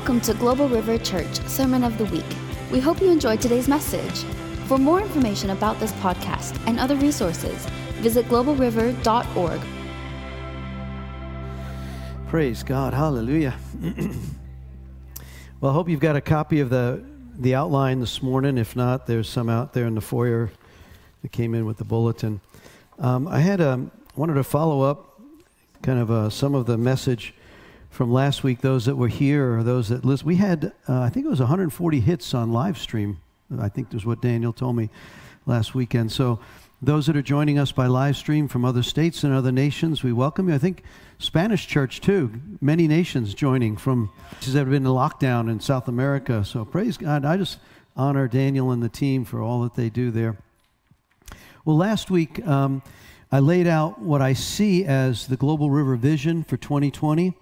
Welcome to Global River Church Sermon of the Week. We hope you enjoyed today's message. For more information about this podcast and other resources, visit globalriver.org. Praise God. Hallelujah. well, I hope you've got a copy of the, the outline this morning. If not, there's some out there in the foyer that came in with the bulletin. Um, I had um, wanted to follow up kind of uh, some of the message from last week, those that were here or those that listen. We had, uh, I think it was 140 hits on live stream. I think that's what Daniel told me last weekend. So, those that are joining us by live stream from other states and other nations, we welcome you. I think Spanish church too, many nations joining from that have been in lockdown in South America. So, praise God. I just honor Daniel and the team for all that they do there. Well, last week, um, I laid out what I see as the Global River Vision for 2020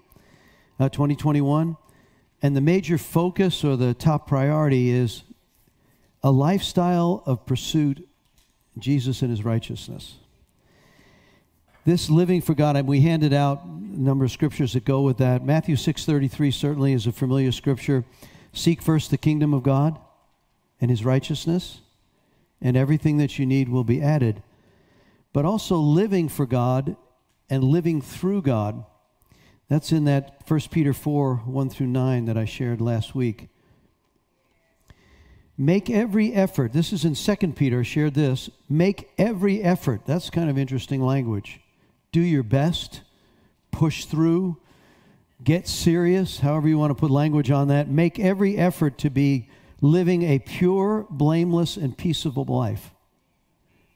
uh, 2021. And the major focus or the top priority is a lifestyle of pursuit, Jesus and his righteousness. This living for God, and we handed out a number of scriptures that go with that. Matthew 6:33 certainly is a familiar scripture. Seek first the kingdom of God and his righteousness, and everything that you need will be added. But also living for God and living through God that's in that 1 Peter 4 1 through 9 that I shared last week. Make every effort. This is in 2 Peter, I shared this. Make every effort. That's kind of interesting language. Do your best, push through, get serious, however you want to put language on that. Make every effort to be living a pure, blameless, and peaceable life.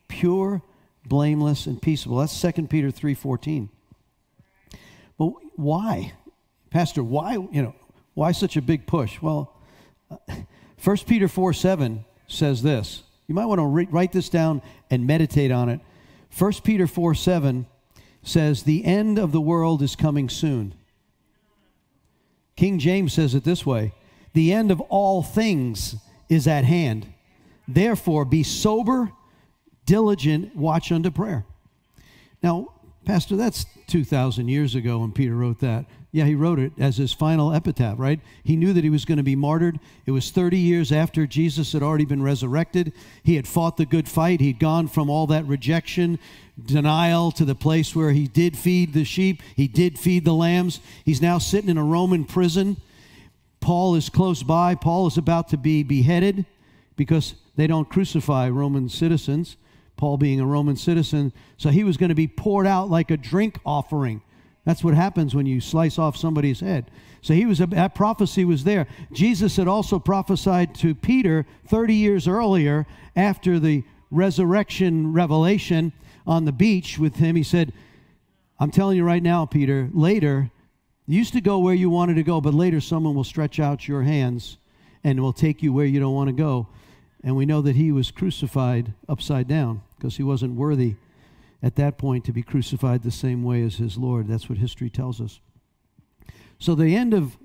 Pure, blameless, and peaceable. That's 2 Peter 3:14. But why? Pastor, why, you know, why such a big push? Well, uh, 1 Peter 4 7 says this. You might want to re- write this down and meditate on it. 1 Peter 4 7 says, The end of the world is coming soon. King James says it this way The end of all things is at hand. Therefore, be sober, diligent, watch unto prayer. Now, Pastor, that's 2,000 years ago when Peter wrote that. Yeah, he wrote it as his final epitaph, right? He knew that he was going to be martyred. It was 30 years after Jesus had already been resurrected. He had fought the good fight. He'd gone from all that rejection, denial, to the place where he did feed the sheep, he did feed the lambs. He's now sitting in a Roman prison. Paul is close by. Paul is about to be beheaded because they don't crucify Roman citizens. Paul being a Roman citizen. So he was going to be poured out like a drink offering. That's what happens when you slice off somebody's head. So he was that prophecy was there. Jesus had also prophesied to Peter 30 years earlier after the resurrection revelation on the beach with him. He said, I'm telling you right now, Peter, later, you used to go where you wanted to go, but later someone will stretch out your hands and will take you where you don't want to go. And we know that he was crucified upside down because he wasn't worthy at that point to be crucified the same way as his Lord. That's what history tells us. So the end of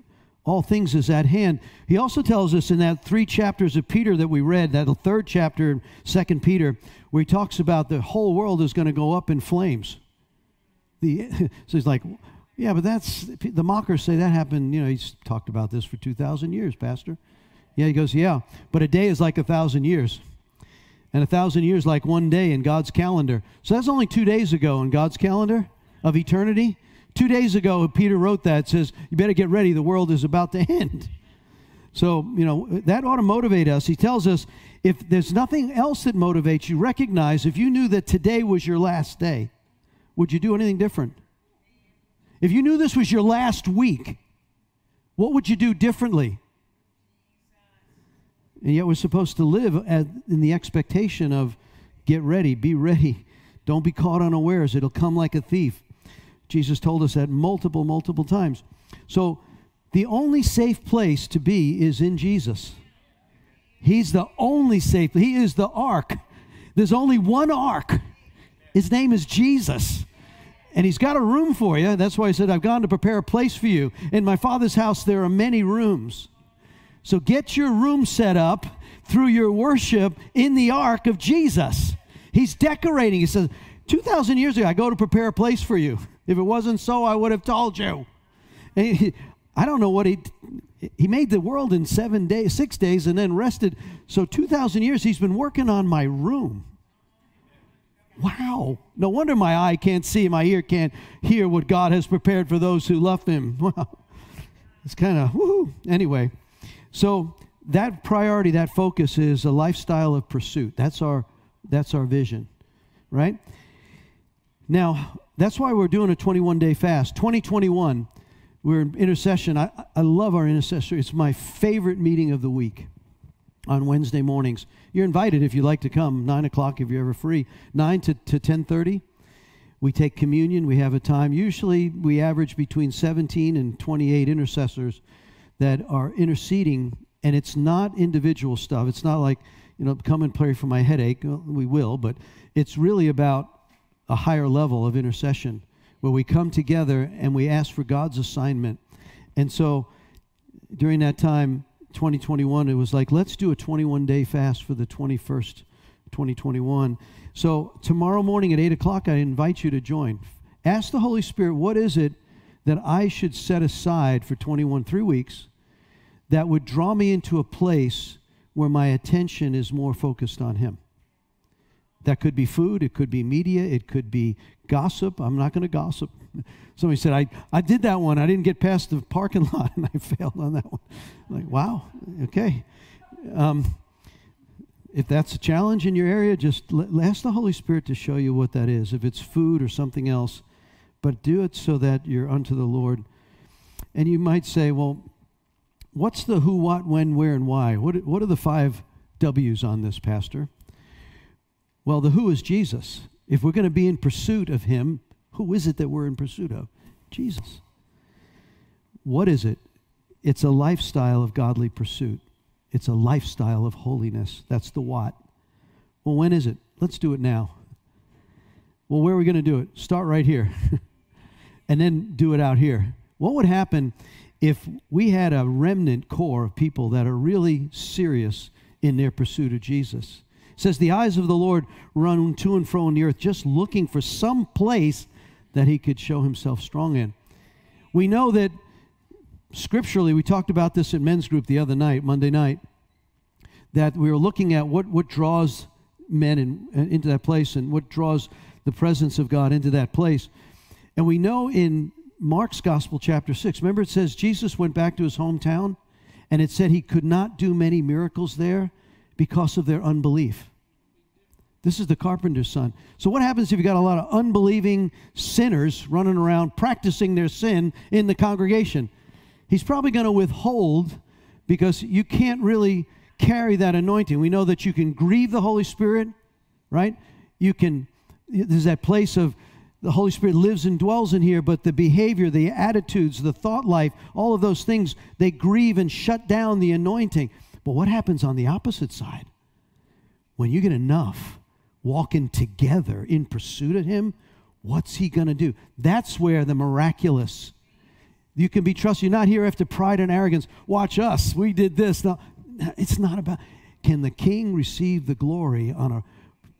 all things is at hand. He also tells us in that three chapters of Peter that we read, that third chapter, Second Peter, where he talks about the whole world is going to go up in flames. The, so he's like, yeah, but that's the mockers say that happened. You know, he's talked about this for two thousand years, Pastor. Yeah, he goes, Yeah, but a day is like a thousand years. And a thousand years like one day in God's calendar. So that's only two days ago in God's calendar of eternity. Two days ago, Peter wrote that, says, You better get ready, the world is about to end. So, you know, that ought to motivate us. He tells us if there's nothing else that motivates you, recognize if you knew that today was your last day, would you do anything different? If you knew this was your last week, what would you do differently? And yet we're supposed to live at, in the expectation of get ready, be ready. Don't be caught unawares. It'll come like a thief. Jesus told us that multiple, multiple times. So the only safe place to be is in Jesus. He's the only safe. He is the ark. There's only one ark. His name is Jesus. And he's got a room for you. That's why he said, I've gone to prepare a place for you. In my father's house, there are many rooms. So get your room set up through your worship in the ark of Jesus. He's decorating. He says, 2,000 years ago, I go to prepare a place for you. If it wasn't so, I would have told you. He, I don't know what he, He made the world in seven days, six days, and then rested. So 2,000 years, he's been working on my room. Wow. No wonder my eye can't see, my ear can't hear what God has prepared for those who love him. Wow. It's kind of, woohoo. Anyway, so that priority, that focus is a lifestyle of pursuit. That's our, that's our vision, right? Now, that's why we're doing a 21 day fast. 2021, we're in intercession. I, I love our intercessory. It's my favorite meeting of the week on Wednesday mornings. You're invited if you'd like to come, 9 o'clock if you're ever free, 9 to, to 10.30. We take communion. We have a time. Usually we average between 17 and 28 intercessors that are interceding, and it's not individual stuff. It's not like, you know, come and pray for my headache. We will, but it's really about a higher level of intercession where we come together and we ask for God's assignment. And so during that time, 2021, it was like, let's do a 21 day fast for the 21st, 2021. So tomorrow morning at 8 o'clock, I invite you to join. Ask the Holy Spirit, what is it that I should set aside for 21, three weeks, that would draw me into a place where my attention is more focused on Him? That could be food, it could be media, it could be gossip. I'm not going to gossip. Somebody said, I, I did that one. I didn't get past the parking lot and I failed on that one. I'm like, wow, okay. Um, if that's a challenge in your area, just ask the Holy Spirit to show you what that is. If it's food or something else, but do it so that you're unto the Lord. And you might say, well, what's the who, what, when, where, and why? What, what are the five W's on this, Pastor? Well, the who is Jesus. If we're going to be in pursuit of Him, who is it that we're in pursuit of? Jesus. What is it? It's a lifestyle of godly pursuit. It's a lifestyle of holiness. That's the what. Well, when is it? Let's do it now. Well, where are we going to do it? Start right here and then do it out here. What would happen if we had a remnant core of people that are really serious in their pursuit of Jesus? It says, The eyes of the Lord run to and fro on the earth, just looking for some place that he could show himself strong in. We know that scripturally, we talked about this in men's group the other night, Monday night, that we were looking at what, what draws men in, into that place and what draws the presence of God into that place. And we know in Mark's Gospel, chapter 6, remember it says Jesus went back to his hometown and it said he could not do many miracles there because of their unbelief. This is the carpenter's son. So, what happens if you got a lot of unbelieving sinners running around practicing their sin in the congregation? He's probably going to withhold because you can't really carry that anointing. We know that you can grieve the Holy Spirit, right? You can, there's that place of the Holy Spirit lives and dwells in here, but the behavior, the attitudes, the thought life, all of those things, they grieve and shut down the anointing. But what happens on the opposite side? When you get enough walking together in pursuit of Him, what's He going to do? That's where the miraculous you can be trusted. You're not here after pride and arrogance. Watch us. We did this. No, it's not about. Can the king receive the glory on a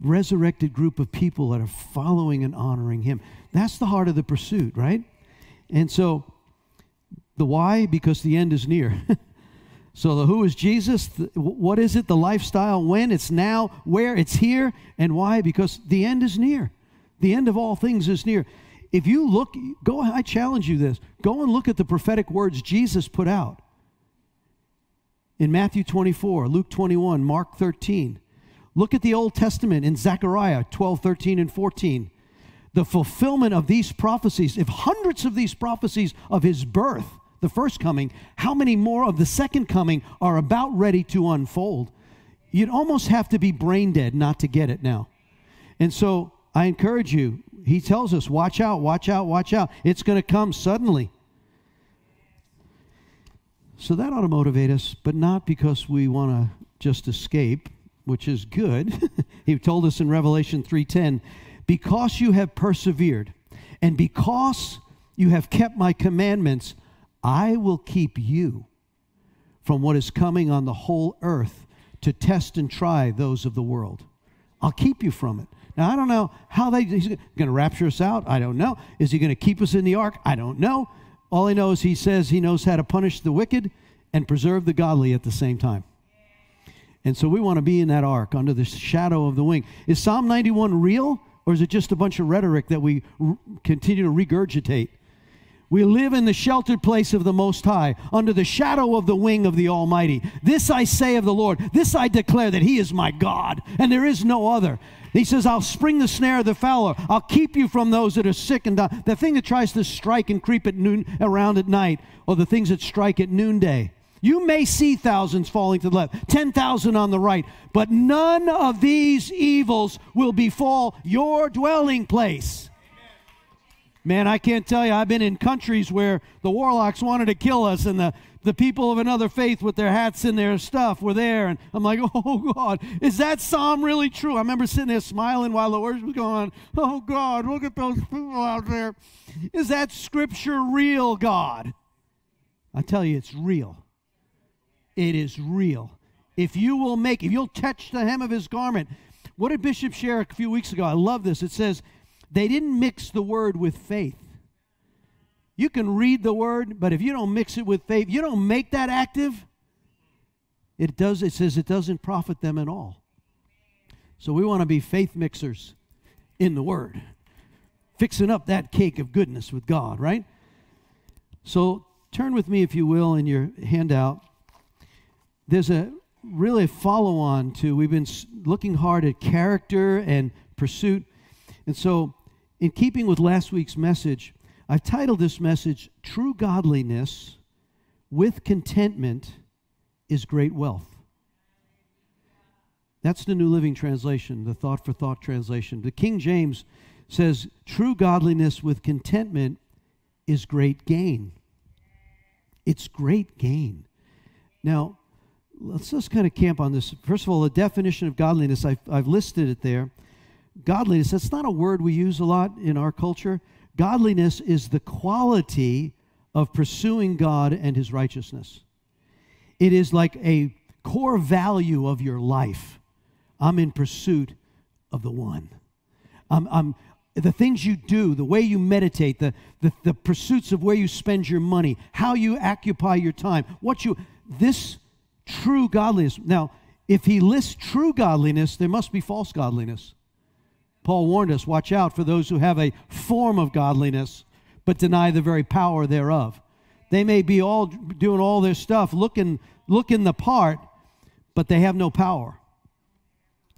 resurrected group of people that are following and honoring him? That's the heart of the pursuit, right? And so, the why? Because the end is near. so, the who is Jesus? The, what is it? The lifestyle? When? It's now. Where? It's here. And why? Because the end is near. The end of all things is near if you look, go, I challenge you this. Go and look at the prophetic words Jesus put out in Matthew 24, Luke 21, Mark 13. Look at the Old Testament in Zechariah 12, 13, and 14. The fulfillment of these prophecies, if hundreds of these prophecies of his birth, the first coming, how many more of the second coming are about ready to unfold? You'd almost have to be brain dead not to get it now. And so I encourage you, he tells us, watch out, watch out, watch out. It's going to come suddenly. So that ought to motivate us, but not because we want to just escape, which is good. he told us in Revelation 3:10, because you have persevered and because you have kept my commandments, I will keep you from what is coming on the whole earth to test and try those of the world. I'll keep you from it. Now, I don't know how they, he's going to rapture us out. I don't know. Is he going to keep us in the ark? I don't know. All I know is he says he knows how to punish the wicked and preserve the godly at the same time. And so we want to be in that ark under the shadow of the wing. Is Psalm 91 real, or is it just a bunch of rhetoric that we r- continue to regurgitate? We live in the sheltered place of the Most High, under the shadow of the wing of the Almighty. This I say of the Lord, this I declare that He is my God, and there is no other. He says, I'll spring the snare of the fowler. I'll keep you from those that are sick and die. The thing that tries to strike and creep at noon around at night, or the things that strike at noonday. You may see thousands falling to the left, 10,000 on the right, but none of these evils will befall your dwelling place. Man, I can't tell you, I've been in countries where the warlocks wanted to kill us, and the, the people of another faith with their hats and their stuff were there. And I'm like, oh, God, is that psalm really true? I remember sitting there smiling while the words was going on. Oh, God, look at those people out there. Is that scripture real, God? I tell you, it's real. It is real. If you will make, if you'll touch the hem of his garment, what did Bishop share a few weeks ago? I love this. It says, they didn't mix the word with faith. You can read the word, but if you don't mix it with faith, you don't make that active, it does it says it doesn't profit them at all. So we want to be faith mixers in the word. Fixing up that cake of goodness with God, right? So turn with me if you will in your handout. There's a really a follow on to we've been looking hard at character and pursuit. And so in keeping with last week's message, I've titled this message, True Godliness with Contentment is Great Wealth. That's the New Living Translation, the thought for thought translation. The King James says, True godliness with contentment is great gain. It's great gain. Now, let's just kind of camp on this. First of all, the definition of godliness, I've, I've listed it there godliness, that's not a word we use a lot in our culture. Godliness is the quality of pursuing God and his righteousness. It is like a core value of your life. I'm in pursuit of the one. I'm, I'm, the things you do, the way you meditate, the, the, the pursuits of where you spend your money, how you occupy your time, what you, this true godliness. Now, if he lists true godliness, there must be false godliness. Paul warned us watch out for those who have a form of godliness but deny the very power thereof. They may be all doing all their stuff, looking, looking the part, but they have no power.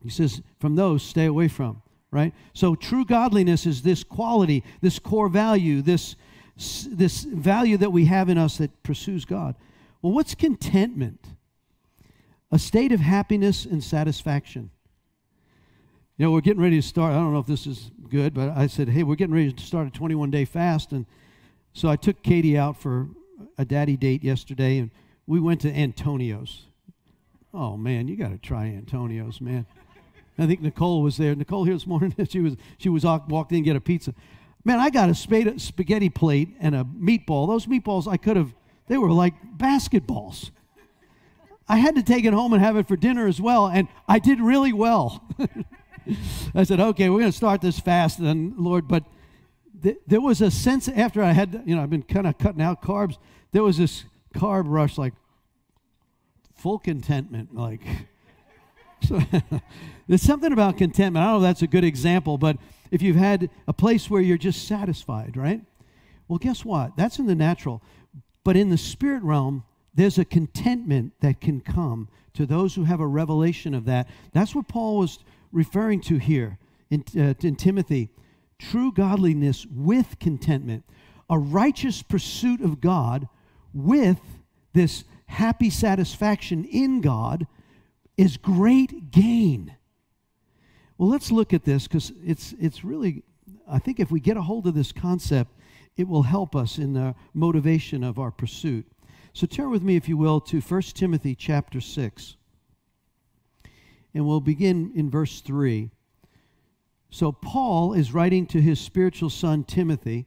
He says, from those, stay away from, right? So true godliness is this quality, this core value, this, this value that we have in us that pursues God. Well, what's contentment? A state of happiness and satisfaction. You know, we're getting ready to start. I don't know if this is good, but I said, hey, we're getting ready to start a 21 day fast. And so I took Katie out for a daddy date yesterday, and we went to Antonio's. Oh, man, you got to try Antonio's, man. I think Nicole was there. Nicole here this morning, she was, she was walked in get a pizza. Man, I got a spaghetti plate and a meatball. Those meatballs, I could have, they were like basketballs. I had to take it home and have it for dinner as well, and I did really well. I said, okay, we're going to start this fast, and Lord, but th- there was a sense after I had, you know, I've been kind of cutting out carbs. There was this carb rush, like full contentment, like. So there's something about contentment. I don't know if that's a good example, but if you've had a place where you're just satisfied, right? Well, guess what? That's in the natural. But in the spirit realm, there's a contentment that can come to those who have a revelation of that. That's what Paul was referring to here in, uh, in Timothy true godliness with contentment, a righteous pursuit of God with this happy satisfaction in God is great gain. Well, let's look at this because it's, it's really, I think if we get a hold of this concept, it will help us in the motivation of our pursuit. So turn with me, if you will, to 1 Timothy chapter 6 and we'll begin in verse 3. So, Paul is writing to his spiritual son, Timothy.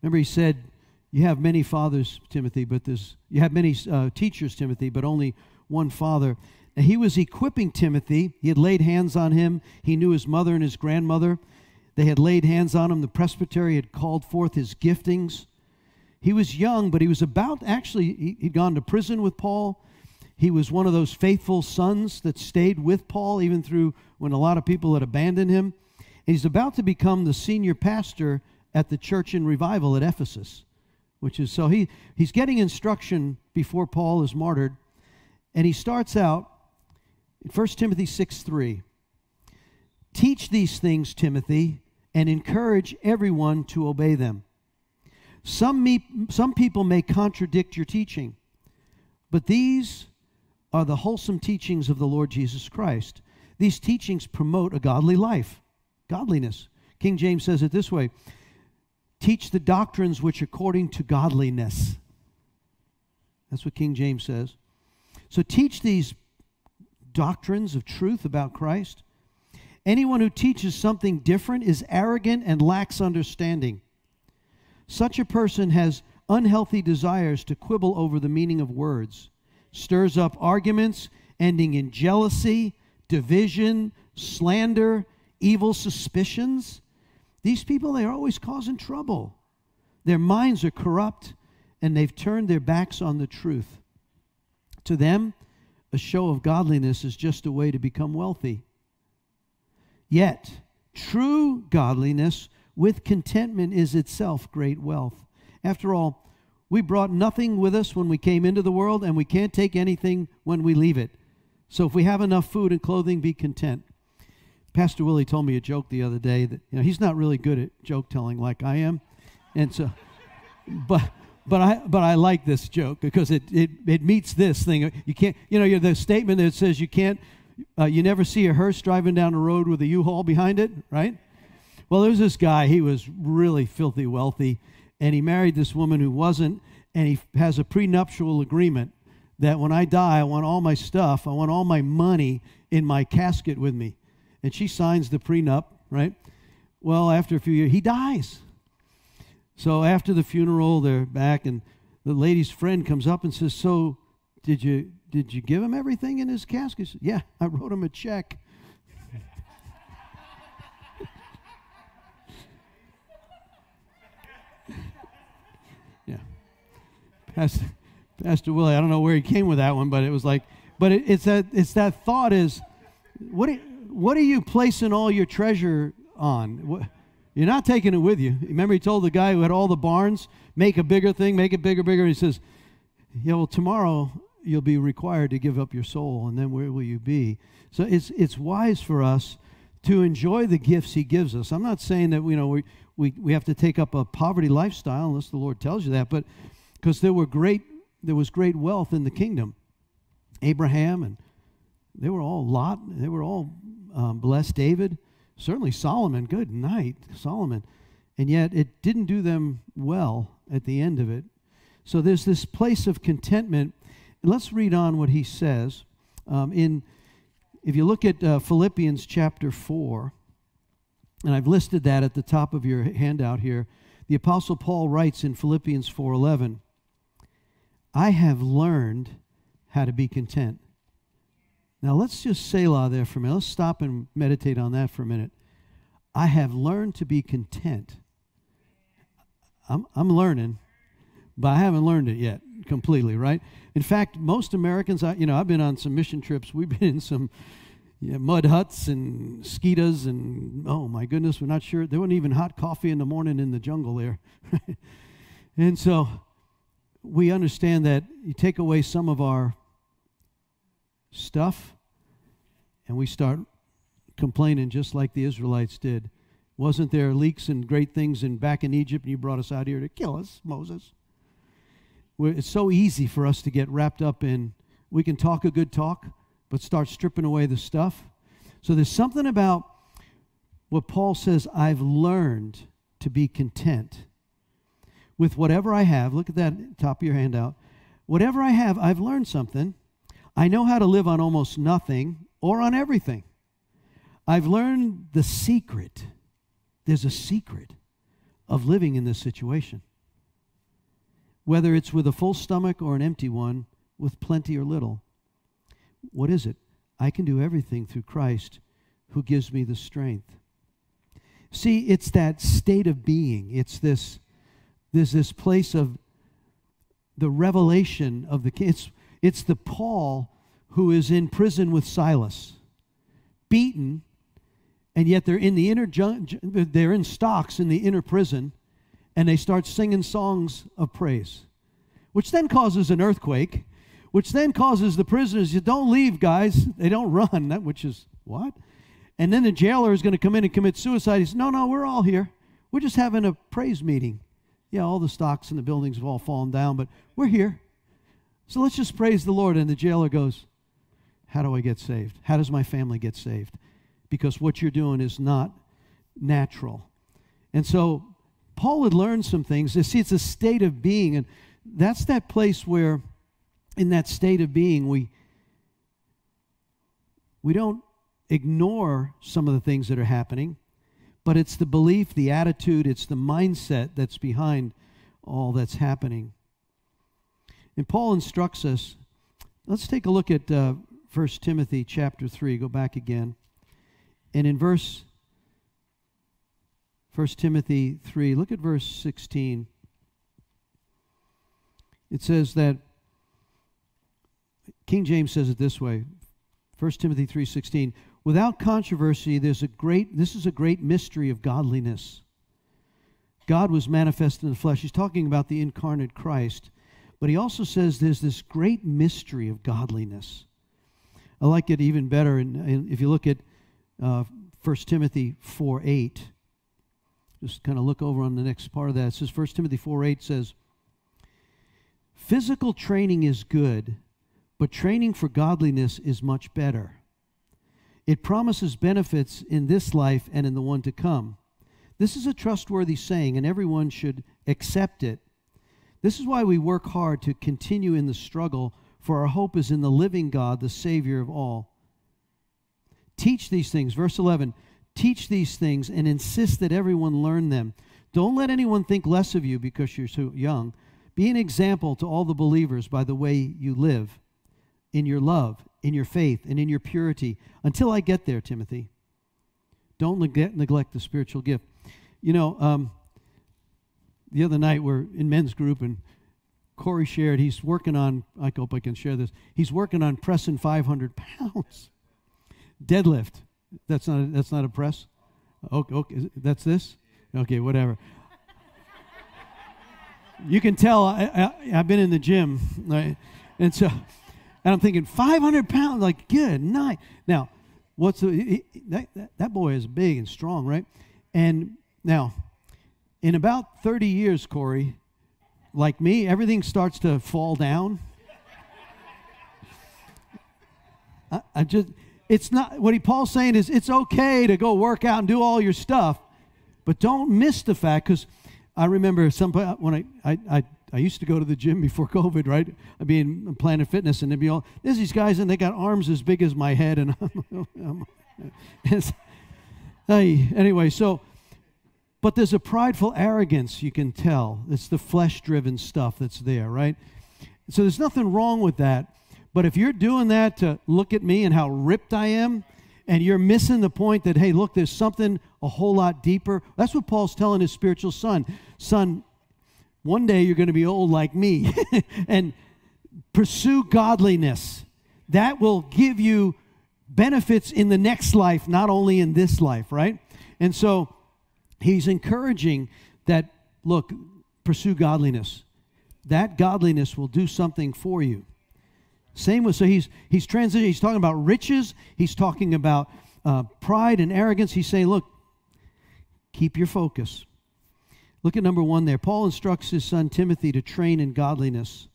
Remember, he said, You have many fathers, Timothy, but there's, you have many uh, teachers, Timothy, but only one father. Now, he was equipping Timothy. He had laid hands on him. He knew his mother and his grandmother. They had laid hands on him. The presbytery had called forth his giftings. He was young, but he was about actually, he, he'd gone to prison with Paul. He was one of those faithful sons that stayed with Paul even through when a lot of people had abandoned him. And he's about to become the senior pastor at the church in revival at Ephesus, which is so he, he's getting instruction before Paul is martyred. And he starts out in 1 Timothy 6 3. Teach these things, Timothy, and encourage everyone to obey them. Some, me, some people may contradict your teaching, but these are the wholesome teachings of the Lord Jesus Christ. These teachings promote a godly life, godliness. King James says it this way teach the doctrines which according to godliness. That's what King James says. So teach these doctrines of truth about Christ. Anyone who teaches something different is arrogant and lacks understanding. Such a person has unhealthy desires to quibble over the meaning of words, stirs up arguments ending in jealousy, division, slander, evil suspicions. These people, they are always causing trouble. Their minds are corrupt and they've turned their backs on the truth. To them, a show of godliness is just a way to become wealthy. Yet, true godliness with contentment is itself great wealth. After all, we brought nothing with us when we came into the world, and we can't take anything when we leave it. So if we have enough food and clothing, be content. Pastor Willie told me a joke the other day that you know he's not really good at joke telling like I am, and so, but but I but I like this joke because it it, it meets this thing. You can't you know the statement that says you can't uh, you never see a hearse driving down the road with a U-Haul behind it, right? Well, there's this guy. He was really filthy wealthy, and he married this woman who wasn't, and he has a prenuptial agreement that when I die, I want all my stuff, I want all my money in my casket with me and she signs the prenup, right? Well, after a few years, he dies. So after the funeral, they're back, and the lady's friend comes up and says, "So, did you did you give him everything in his casket?" Said, yeah, I wrote him a check. Pastor, Pastor Willie, I don't know where he came with that one, but it was like, but it, it's that it's that thought is, what? What are you placing all your treasure on? You're not taking it with you. Remember, he told the guy who had all the barns, make a bigger thing, make it bigger, bigger. He says, Yeah, well, tomorrow you'll be required to give up your soul, and then where will you be? So it's, it's wise for us to enjoy the gifts he gives us. I'm not saying that you know we, we, we have to take up a poverty lifestyle unless the Lord tells you that, but because there were great there was great wealth in the kingdom. Abraham and they were all Lot, they were all um, bless David. Certainly Solomon, good night, Solomon. And yet it didn't do them well at the end of it. So there's this place of contentment. Let's read on what he says. Um, in, if you look at uh, Philippians chapter 4, and I've listed that at the top of your handout here, the Apostle Paul writes in Philippians 4.11, I have learned how to be content. Now let's just say Selah there for a minute. Let's stop and meditate on that for a minute. I have learned to be content. I'm, I'm learning, but I haven't learned it yet completely, right? In fact, most Americans, I, you know, I've been on some mission trips. We've been in some you know, mud huts and skeetas, and oh my goodness, we're not sure. There wasn't even hot coffee in the morning in the jungle there. and so we understand that you take away some of our stuff and we start complaining just like the Israelites did. Wasn't there leeks and great things in back in Egypt and you brought us out here to kill us, Moses? it's so easy for us to get wrapped up in we can talk a good talk, but start stripping away the stuff. So there's something about what Paul says I've learned to be content with whatever I have. Look at that top of your handout. Whatever I have, I've learned something. I know how to live on almost nothing or on everything. I've learned the secret. There's a secret of living in this situation. Whether it's with a full stomach or an empty one, with plenty or little. What is it? I can do everything through Christ who gives me the strength. See, it's that state of being. It's this, there's this place of, the revelation of the. It's, it's the Paul who is in prison with Silas, beaten, and yet they're in the inner they're in stocks in the inner prison, and they start singing songs of praise, which then causes an earthquake, which then causes the prisoners you don't leave, guys. They don't run. That which is what? And then the jailer is going to come in and commit suicide. He says, No, no, we're all here. We're just having a praise meeting. Yeah, all the stocks and the buildings have all fallen down, but we're here. So let's just praise the Lord. And the jailer goes, How do I get saved? How does my family get saved? Because what you're doing is not natural. And so Paul had learned some things. See, it's a state of being. And that's that place where, in that state of being, we, we don't ignore some of the things that are happening but it's the belief, the attitude, it's the mindset that's behind all that's happening. And Paul instructs us. Let's take a look at uh, 1 Timothy chapter 3. Go back again. And in verse 1 Timothy 3, look at verse 16. It says that King James says it this way. 1 Timothy 3:16 Without controversy, there's a great, this is a great mystery of godliness. God was manifest in the flesh. He's talking about the incarnate Christ. But he also says there's this great mystery of godliness. I like it even better in, in, if you look at uh, 1 Timothy 4 8. Just kind of look over on the next part of that. It says 1 Timothy 4 8 says, Physical training is good, but training for godliness is much better. It promises benefits in this life and in the one to come. This is a trustworthy saying, and everyone should accept it. This is why we work hard to continue in the struggle, for our hope is in the living God, the Savior of all. Teach these things. Verse 11 Teach these things and insist that everyone learn them. Don't let anyone think less of you because you're so young. Be an example to all the believers by the way you live in your love in your faith and in your purity until I get there, Timothy. Don't neglect, the spiritual gift. You know, um, the other night we're in men's group and Corey shared he's working on, I hope I can share this, he's working on pressing 500 pounds. Deadlift. That's not a, that's not a press? Okay, okay, that's this? Okay, whatever. you can tell I, I, have been in the gym, right? And so and I'm thinking, 500 pounds, like, good night. Now, what's the, he, that, that, that boy is big and strong, right? And now, in about 30 years, Corey, like me, everything starts to fall down. I, I, just, it's not, what he, Paul's saying is it's okay to go work out and do all your stuff, but don't miss the fact, because I remember some, when I, I, I I used to go to the gym before COVID, right? I'd be in Planet Fitness, and they'd be all there's these guys, and they got arms as big as my head, and I'm, hey, anyway, so, but there's a prideful arrogance you can tell. It's the flesh-driven stuff that's there, right? So there's nothing wrong with that. But if you're doing that to look at me and how ripped I am, and you're missing the point that, hey, look, there's something a whole lot deeper. That's what Paul's telling his spiritual son. Son, one day you're going to be old like me. and pursue godliness. That will give you benefits in the next life, not only in this life, right? And so he's encouraging that, look, pursue godliness. That godliness will do something for you. Same with, so he's, he's transitioning, he's talking about riches, he's talking about uh, pride and arrogance. He's saying, look, keep your focus. Look at number one there. Paul instructs his son Timothy to train in godliness,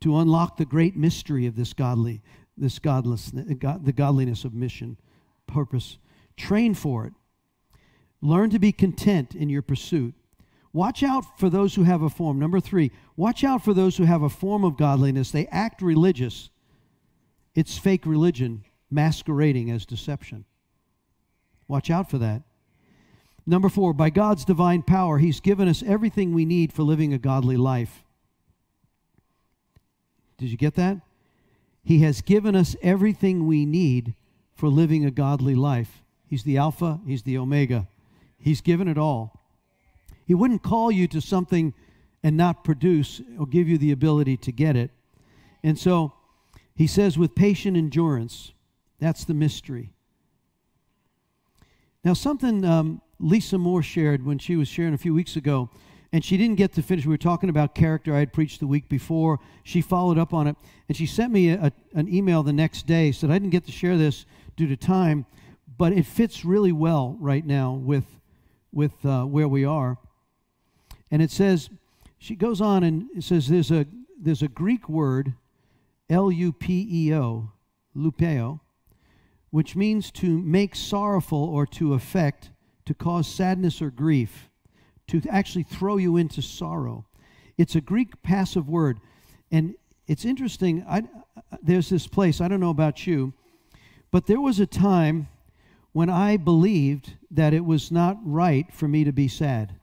to unlock the great mystery of this godly, this godless, the godliness of mission, purpose. Train for it. Learn to be content in your pursuit. Watch out for those who have a form. Number three, watch out for those who have a form of godliness. They act religious. It's fake religion masquerading as deception. Watch out for that. Number four, by God's divine power, He's given us everything we need for living a godly life. Did you get that? He has given us everything we need for living a godly life. He's the Alpha, He's the Omega. He's given it all. He wouldn't call you to something and not produce or give you the ability to get it. And so he says, with patient endurance, that's the mystery. Now, something um, Lisa Moore shared when she was sharing a few weeks ago, and she didn't get to finish. We were talking about character. I had preached the week before. She followed up on it, and she sent me a, an email the next day. Said I didn't get to share this due to time, but it fits really well right now with with uh, where we are. And it says, she goes on and says there's a there's a Greek word, L U P E O, lupeo, which means to make sorrowful or to affect, to cause sadness or grief, to actually throw you into sorrow. It's a Greek passive word. And it's interesting. I, there's this place, I don't know about you, but there was a time when I believed that it was not right for me to be sad.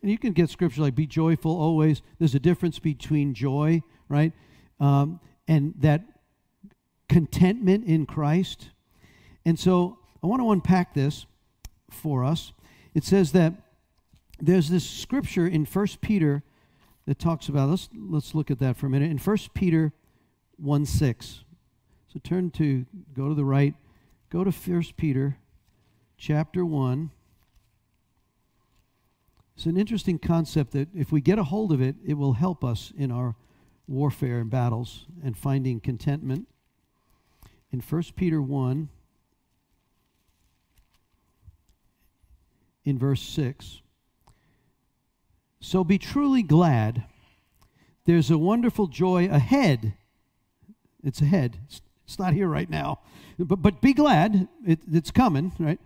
And you can get scripture like, be joyful always. There's a difference between joy, right? Um, and that contentment in Christ. And so I want to unpack this for us. It says that there's this scripture in First Peter that talks about, let's, let's look at that for a minute. In First Peter 1 6. So turn to, go to the right, go to First Peter chapter 1. It's an interesting concept that if we get a hold of it, it will help us in our warfare and battles and finding contentment in 1 Peter 1, in verse 6. So be truly glad. There's a wonderful joy ahead. It's ahead. It's, it's not here right now. But, but be glad. It, it's coming, right?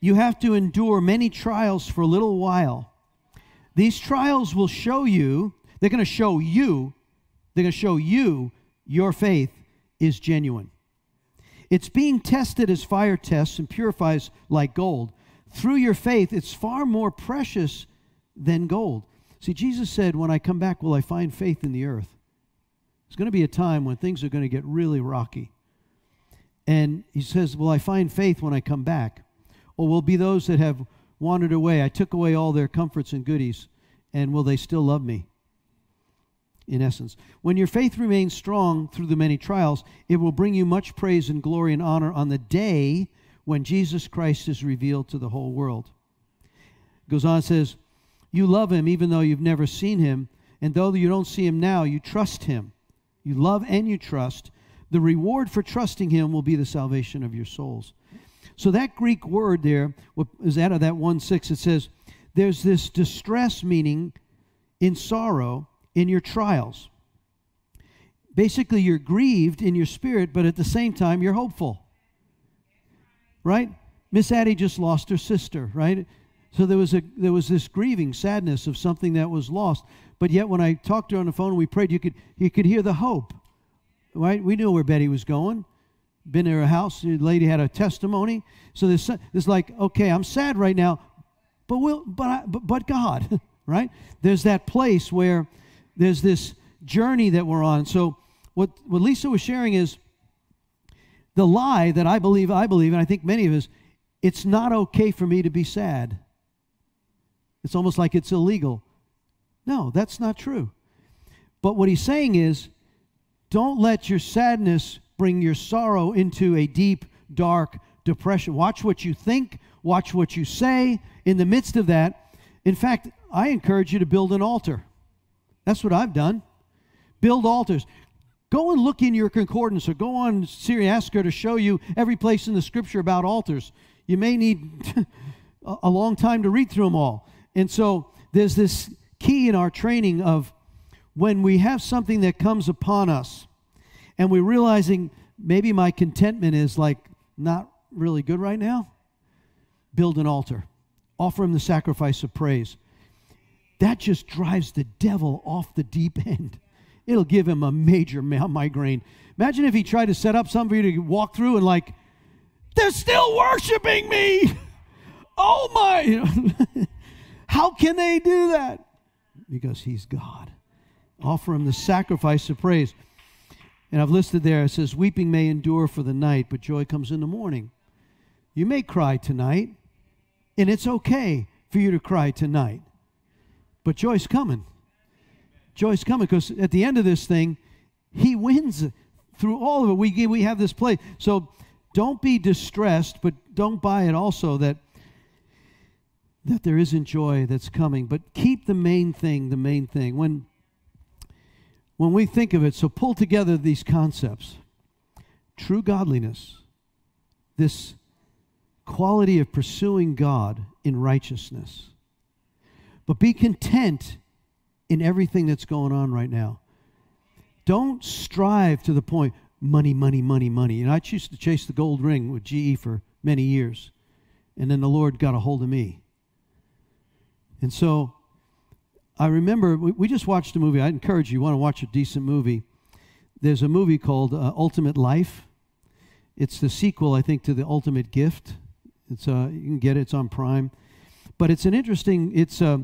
You have to endure many trials for a little while. These trials will show you, they're going to show you, they're going to show you your faith is genuine. It's being tested as fire tests and purifies like gold. Through your faith, it's far more precious than gold. See, Jesus said, When I come back, will I find faith in the earth? There's going to be a time when things are going to get really rocky. And he says, Will I find faith when I come back? Or will be those that have wandered away? I took away all their comforts and goodies, and will they still love me? in essence. When your faith remains strong through the many trials, it will bring you much praise and glory and honor on the day when Jesus Christ is revealed to the whole world. Goes on says, You love him even though you've never seen him, and though you don't see him now, you trust him. You love and you trust. The reward for trusting him will be the salvation of your souls. So that Greek word there is out of that 1 6. It says, There's this distress meaning in sorrow in your trials. Basically, you're grieved in your spirit, but at the same time, you're hopeful. Right? Miss Addie just lost her sister, right? So there was a there was this grieving, sadness of something that was lost. But yet, when I talked to her on the phone and we prayed, you could you could hear the hope. Right? We knew where Betty was going. Been to her house. The lady had a testimony. So there's there's like, okay, I'm sad right now, but will but I, but, but God, right? There's that place where there's this journey that we're on. So what, what Lisa was sharing is the lie that I believe, I believe, and I think many of us, it's not okay for me to be sad. It's almost like it's illegal. No, that's not true. But what he's saying is don't let your sadness bring your sorrow into a deep, dark depression. Watch what you think, watch what you say in the midst of that. In fact, I encourage you to build an altar. That's what I've done. Build altars. Go and look in your concordance or go on Syriaska to show you every place in the scripture about altars. You may need a long time to read through them all. And so there's this key in our training of when we have something that comes upon us and we're realizing maybe my contentment is like not really good right now, build an altar. Offer him the sacrifice of praise that just drives the devil off the deep end. It'll give him a major migraine. Imagine if he tried to set up something for you to walk through and, like, they're still worshiping me. Oh my. How can they do that? Because he's God. Offer him the sacrifice of praise. And I've listed there, it says, Weeping may endure for the night, but joy comes in the morning. You may cry tonight, and it's okay for you to cry tonight. But joy's coming. Joy's coming because at the end of this thing, he wins through all of it. We, we have this play. So don't be distressed, but don't buy it also that that there isn't joy that's coming. But keep the main thing the main thing. When when we think of it, so pull together these concepts. True godliness, this quality of pursuing God in righteousness. But be content in everything that's going on right now. Don't strive to the point, money, money, money, money. And I used to chase the gold ring with GE for many years. And then the Lord got a hold of me. And so I remember we, we just watched a movie. I encourage you, you want to watch a decent movie. There's a movie called uh, Ultimate Life. It's the sequel, I think, to the Ultimate Gift. It's uh, you can get it. It's on Prime, but it's an interesting. It's uh,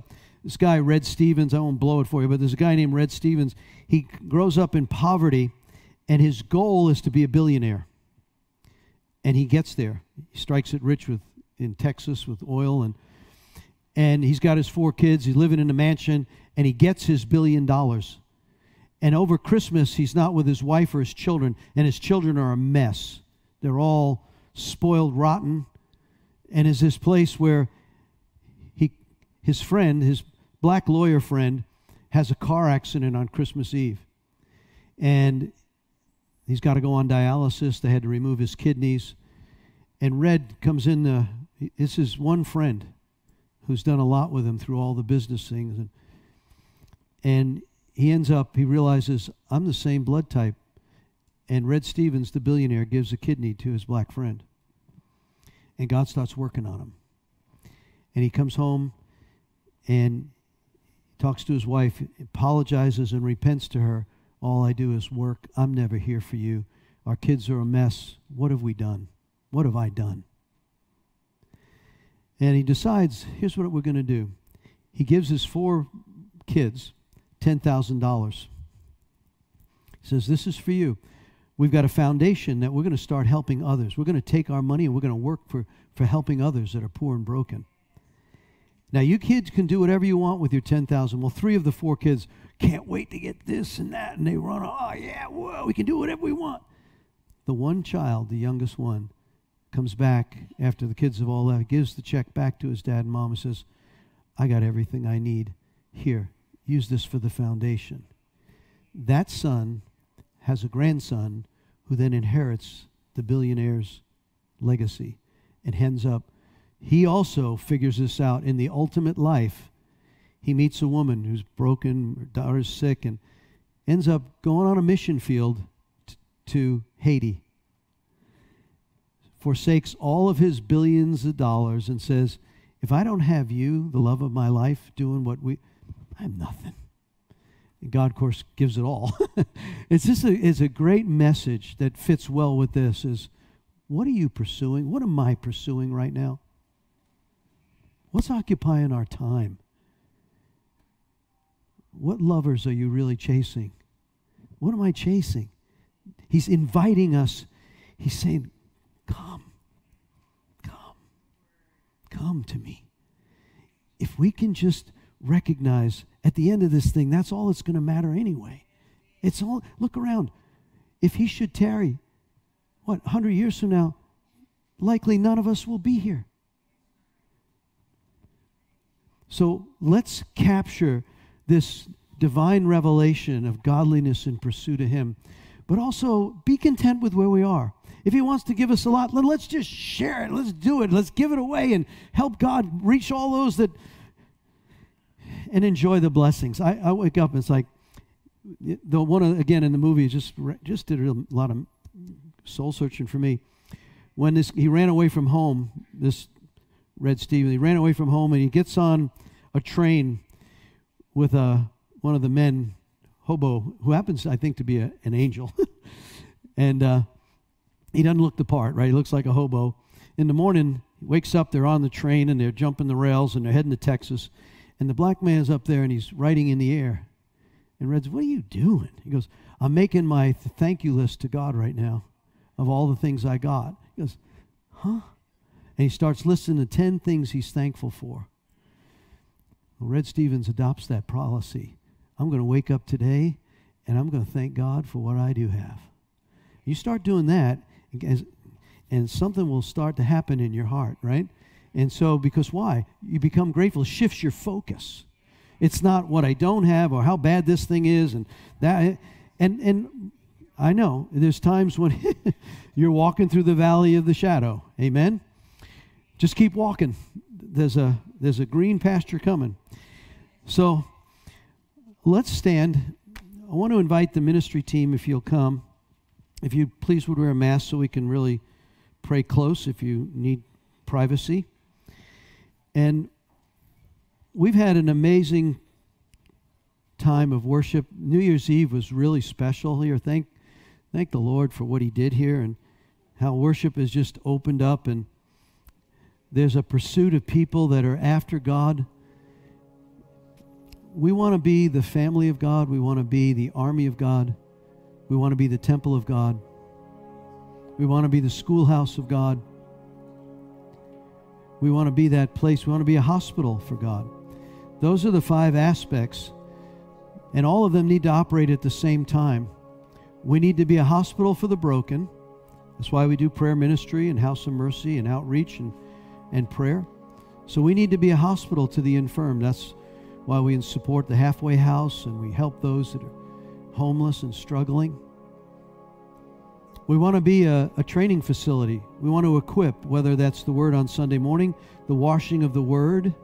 this guy Red Stevens. I won't blow it for you, but there's a guy named Red Stevens. He grows up in poverty, and his goal is to be a billionaire. And he gets there. He strikes it rich with in Texas with oil and and he's got his four kids. He's living in a mansion, and he gets his billion dollars. And over Christmas, he's not with his wife or his children, and his children are a mess. They're all spoiled, rotten, and is this place where he, his friend, his black lawyer friend, has a car accident on Christmas Eve, and he's got to go on dialysis. They had to remove his kidneys, and Red comes in. The, this is one friend who's done a lot with him through all the business things. And, and he ends up, he realizes, I'm the same blood type. And Red Stevens, the billionaire, gives a kidney to his black friend. And God starts working on him. And he comes home and talks to his wife, apologizes and repents to her. All I do is work. I'm never here for you. Our kids are a mess. What have we done? What have I done? And he decides, here's what we're going to do. He gives his four kids $10,000. He says, This is for you. We've got a foundation that we're going to start helping others. We're going to take our money and we're going to work for, for helping others that are poor and broken. Now, you kids can do whatever you want with your 10,000. Well, three of the four kids can't wait to get this and that, and they run, oh, yeah, well, we can do whatever we want. The one child, the youngest one, comes back after the kids have all left, gives the check back to his dad and mom and says, I got everything I need. Here, use this for the foundation. That son has a grandson who then inherits the billionaire's legacy and ends up. He also figures this out in the ultimate life. He meets a woman who's broken, her daughter's sick, and ends up going on a mission field t- to Haiti forsakes all of his billions of dollars and says, If I don't have you, the love of my life, doing what we, I'm nothing. And God, of course, gives it all. it's just a, it's a great message that fits well with this is what are you pursuing? What am I pursuing right now? What's occupying our time? What lovers are you really chasing? What am I chasing? He's inviting us. He's saying, Come. Come. Come to me. If we can just recognize at the end of this thing, that's all that's going to matter anyway. It's all, look around. If he should tarry, what, 100 years from now, likely none of us will be here. So let's capture this divine revelation of godliness in pursuit of him, but also be content with where we are. If He wants to give us a lot, let's just share it. Let's do it. Let's give it away and help God reach all those that and enjoy the blessings. I, I wake up and it's like the one again in the movie just just did a lot of soul searching for me. When this he ran away from home, this Red Steven, he ran away from home and he gets on a train with a uh, one of the men, hobo, who happens I think to be a, an angel, and. Uh, he doesn't look the part, right? He looks like a hobo. In the morning, he wakes up, they're on the train and they're jumping the rails and they're heading to Texas. And the black man's up there and he's writing in the air. And Red's, what are you doing? He goes, I'm making my thank you list to God right now of all the things I got. He goes, huh? And he starts listing the 10 things he's thankful for. Well, Red Stevens adopts that policy. I'm going to wake up today and I'm going to thank God for what I do have. You start doing that, and something will start to happen in your heart, right? And so, because why? You become grateful, shifts your focus. It's not what I don't have or how bad this thing is, and that. And and I know there's times when you're walking through the valley of the shadow. Amen. Just keep walking. There's a there's a green pasture coming. So let's stand. I want to invite the ministry team if you'll come. If you please would wear a mask so we can really pray close if you need privacy. And we've had an amazing time of worship. New Year's Eve was really special here. Thank thank the Lord for what he did here and how worship has just opened up and there's a pursuit of people that are after God. We want to be the family of God. We want to be the army of God. We want to be the temple of God. We want to be the schoolhouse of God. We want to be that place. We want to be a hospital for God. Those are the five aspects, and all of them need to operate at the same time. We need to be a hospital for the broken. That's why we do prayer ministry and House of Mercy and outreach and and prayer. So we need to be a hospital to the infirm. That's why we support the halfway house and we help those that are homeless and struggling. We want to be a, a, training facility. We want to equip, whether that's the word on Sunday morning, the washing of the word,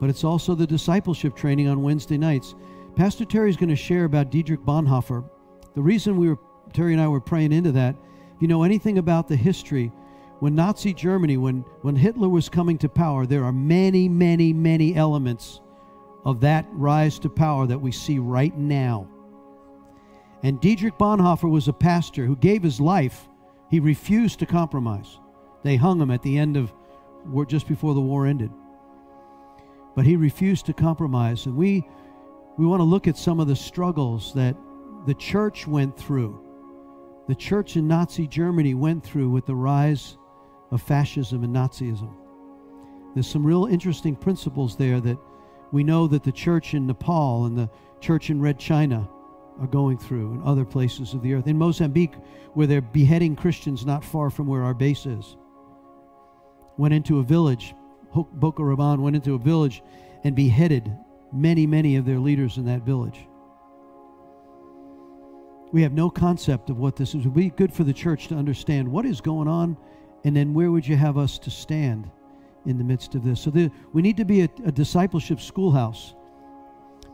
but it's also the discipleship training on Wednesday nights. Pastor Terry's going to share about Dietrich Bonhoeffer. The reason we were, Terry and I were praying into that, if you know anything about the history, when Nazi Germany, when, when Hitler was coming to power, there are many, many, many elements of that rise to power that we see right now. And Dietrich Bonhoeffer was a pastor who gave his life. He refused to compromise. They hung him at the end of just before the war ended. But he refused to compromise. And we, we want to look at some of the struggles that the church went through. The church in Nazi Germany went through with the rise of fascism and Nazism. There's some real interesting principles there that we know that the church in Nepal and the church in Red China are going through and other places of the earth. In Mozambique, where they're beheading Christians not far from where our base is. Went into a village, Boko Haram went into a village and beheaded many, many of their leaders in that village. We have no concept of what this is. It would be good for the church to understand what is going on and then where would you have us to stand in the midst of this? So the, we need to be a, a discipleship schoolhouse,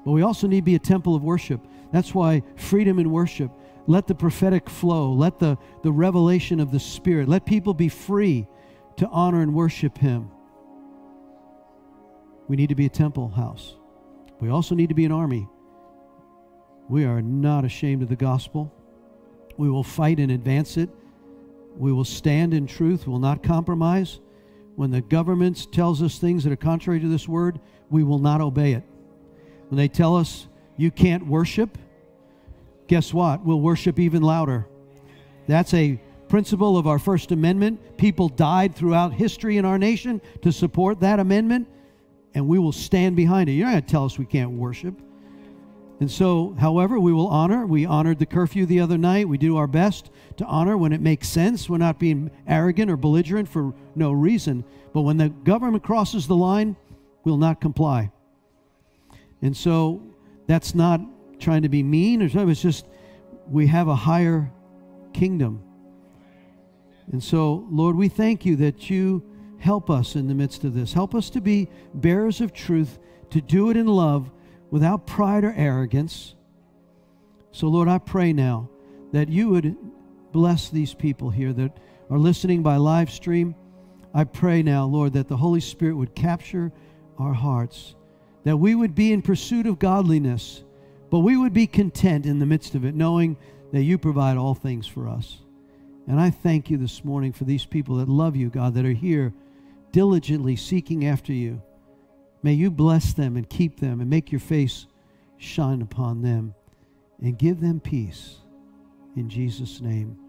but we also need to be a temple of worship. That's why freedom in worship. Let the prophetic flow. Let the, the revelation of the Spirit. Let people be free to honor and worship Him. We need to be a temple house. We also need to be an army. We are not ashamed of the gospel. We will fight and advance it we will stand in truth, We will not compromise. When the government tells us things that are contrary to this word, we will not obey it. When they tell us you can't worship, guess what? We'll worship even louder. That's a principle of our First Amendment. People died throughout history in our nation to support that amendment, and we will stand behind it. You're not going to tell us we can't worship. And so, however, we will honor. We honored the curfew the other night. We do our best to honor when it makes sense. We're not being arrogant or belligerent for no reason. But when the government crosses the line, we'll not comply. And so, that's not trying to be mean or something. It's just we have a higher kingdom. And so, Lord, we thank you that you help us in the midst of this. Help us to be bearers of truth, to do it in love without pride or arrogance. So, Lord, I pray now that you would bless these people here that are listening by live stream. I pray now, Lord, that the Holy Spirit would capture our hearts, that we would be in pursuit of godliness, but we would be content in the midst of it, knowing that you provide all things for us. And I thank you this morning for these people that love you, God, that are here diligently seeking after you. May you bless them and keep them and make your face shine upon them and give them peace. In Jesus' name.